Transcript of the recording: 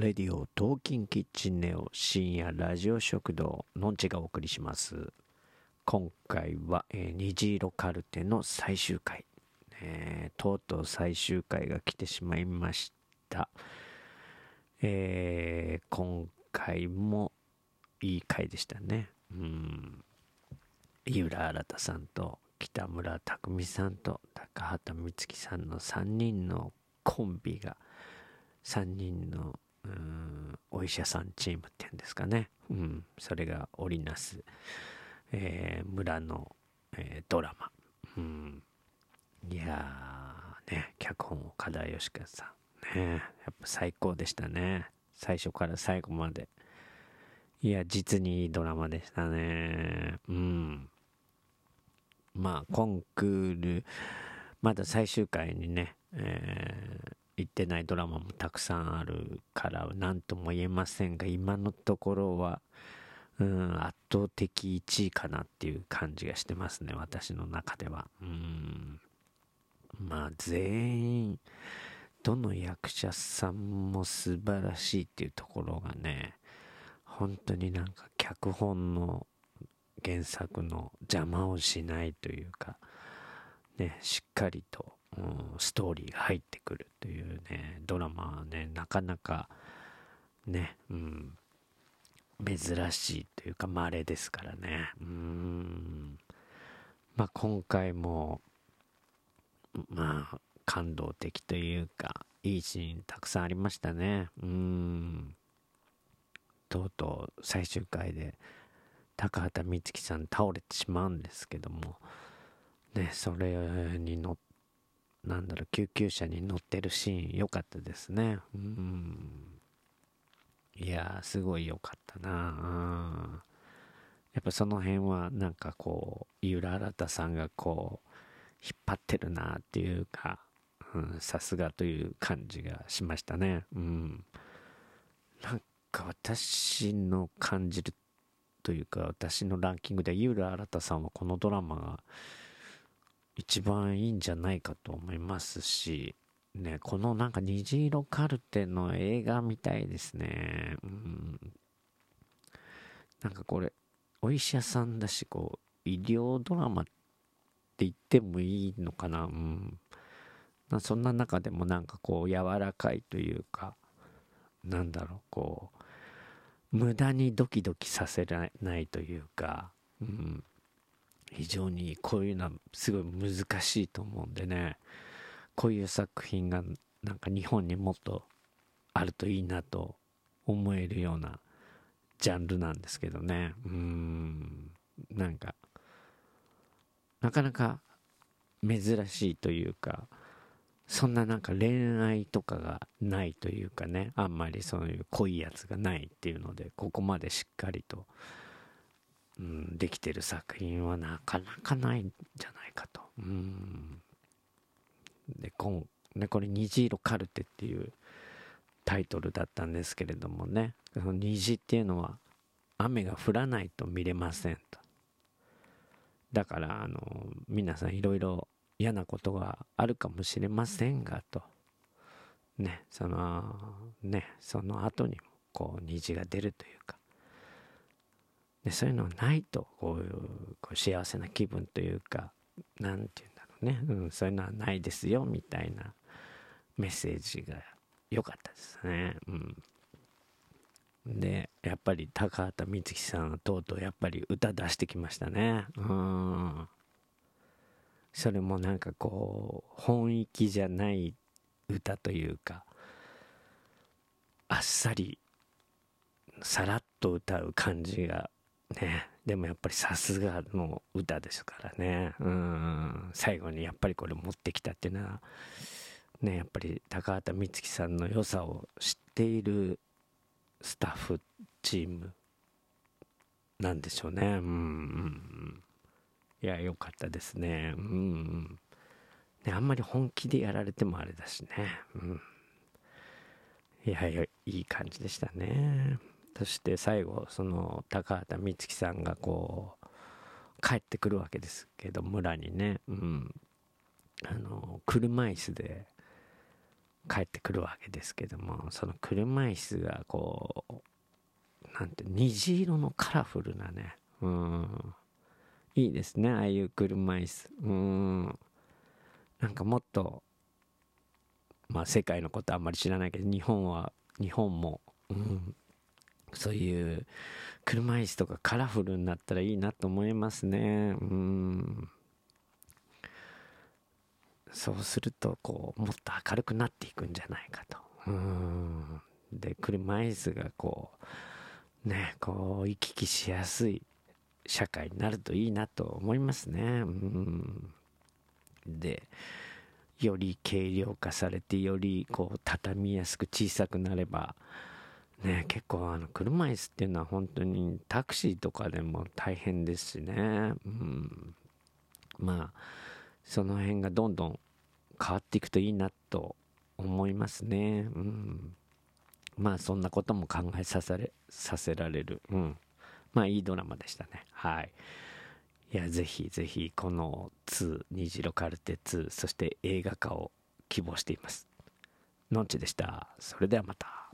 レディオトーキンキッチンネオ深夜ラジオ食堂のんちがお送りします。今回は、えー、虹色カルテの最終回、えー、とうとう最終回が来てしまいました。えー、今回もいい回でしたね。うん。井浦新さんと北村匠海さんと高畑充希さんの3人のコンビが3人のうんお医者さんチームっていうんですかね、うん、それが織りなす、えー、村の、えー、ドラマ、うん、いやーね脚本を岡田義和さん。ねやっぱ最高でしたね。最初から最後まで。いや実にいいドラマでしたね。うん。まあコンクールまだ最終回にね、えー、行ってないドラマもたくさんあるから何とも言えませんが今のところは、うん、圧倒的1位かなっていう感じがしてますね私の中では。うん。まあ全員どの役者さんも素晴らしいっていうところがね本当になんか脚本の原作の邪魔をしないというかねしっかりとうん、ストーリーが入ってくるというね、ドラマはね、なかなかね、うん、珍しいというか稀ですからね。うん。まあ今回も、まあ感動的というか、いいシーンたくさんありましたね。うん。とうとう最終回で高畑充希さん倒れてしまうんですけども、ね、それに乗っなんだろう、救急車に乗ってるシーン良かったですね。うん。いやすごい良かったなやっぱその辺はなんかこう、井浦新さんがこう、引っ張ってるなっていうか、さすがという感じがしましたね。うん。なんか私の感じるというか、私のランキングで井浦新さんはこのドラマが一番いいんじゃないかと思いますし、ね、このなんか虹色カルテの映画みたいですね。うん。なんかこれ、お医者さんだし、こう、医療ドラマって言ってもいいのかな。うん。そんな中でもなんかこう、柔らかいというか、なんだろう、こう、無駄にドキドキさせられないというか、うん。非常にこういうのはすごい難しいと思うんでね。こういう作品がなんか日本にもっとあるといいなと思えるようなジャンルなんですけどね。うん。なんかなかなか珍しいというかそんななんか恋愛とかがないというかね。あんまりそういう濃いやつがないっていうのでここまでしっかりとうん、できてる作品はなかなかないんじゃないかと。うん、で今ねこれ「虹色カルテ」っていうタイトルだったんですけれどもねその虹っていうのは雨が降らないと見れませんと。だからあの皆さんいろいろ嫌なことがあるかもしれませんがと。ねそのねその後にもこう虹が出るというかでそういうのないとこういうこう幸せな気分というか何て言うんだろうね、うん、そういうのはないですよみたいなメッセージが良かったですね。うん、でやっぱり高畑充希さんはとうとうやっぱり歌出してきましたね。うんそれもなんかこう本域じゃない歌というかあっさりさらっと歌う感じがね、でもやっぱりさすがの歌ですからね。うん、最後にやっぱりこれ持ってきたっていうのは、ね、やっぱり高畑充希さんの良さを知っているスタッフチームなんでしょうね。うん、いや、良かったですね。うん。ね、あんまり本気でやられてもあれだしね。うん。いや、いい感じでしたね。そして最後その高畑充希さんがこう帰ってくるわけですけど村にね、うん、あの車椅子で帰ってくるわけですけどもその車椅子がこうなんて虹色のカラフルなね。うん。いいですねああいう車椅子。うん。なんかもっとまあ世界のことあんまり知らないけど日本は日本も、うん、そういう車椅子とかカラフルになったらいいなと思いますね。うん。そうするとこうもっと明るくなっていくんじゃないかと。うん。で車椅子がこうねこう行き来しやすい社会になるといいなと思いますね。うん。でより軽量化されてよりこう畳みやすく小さくなればね結構あの車椅子っていうのは本当にタクシーとかでも大変ですしね。うん。まあその辺がどんどん変わっていくといいなと思いますね。うん。まあそんなことも考えさせれさせられる。うん。まあいいドラマでしたね。はい。いや、ぜひぜひ、この2、虹色カルテ2、そして映画化を希望しています。のんちでした。それではまた。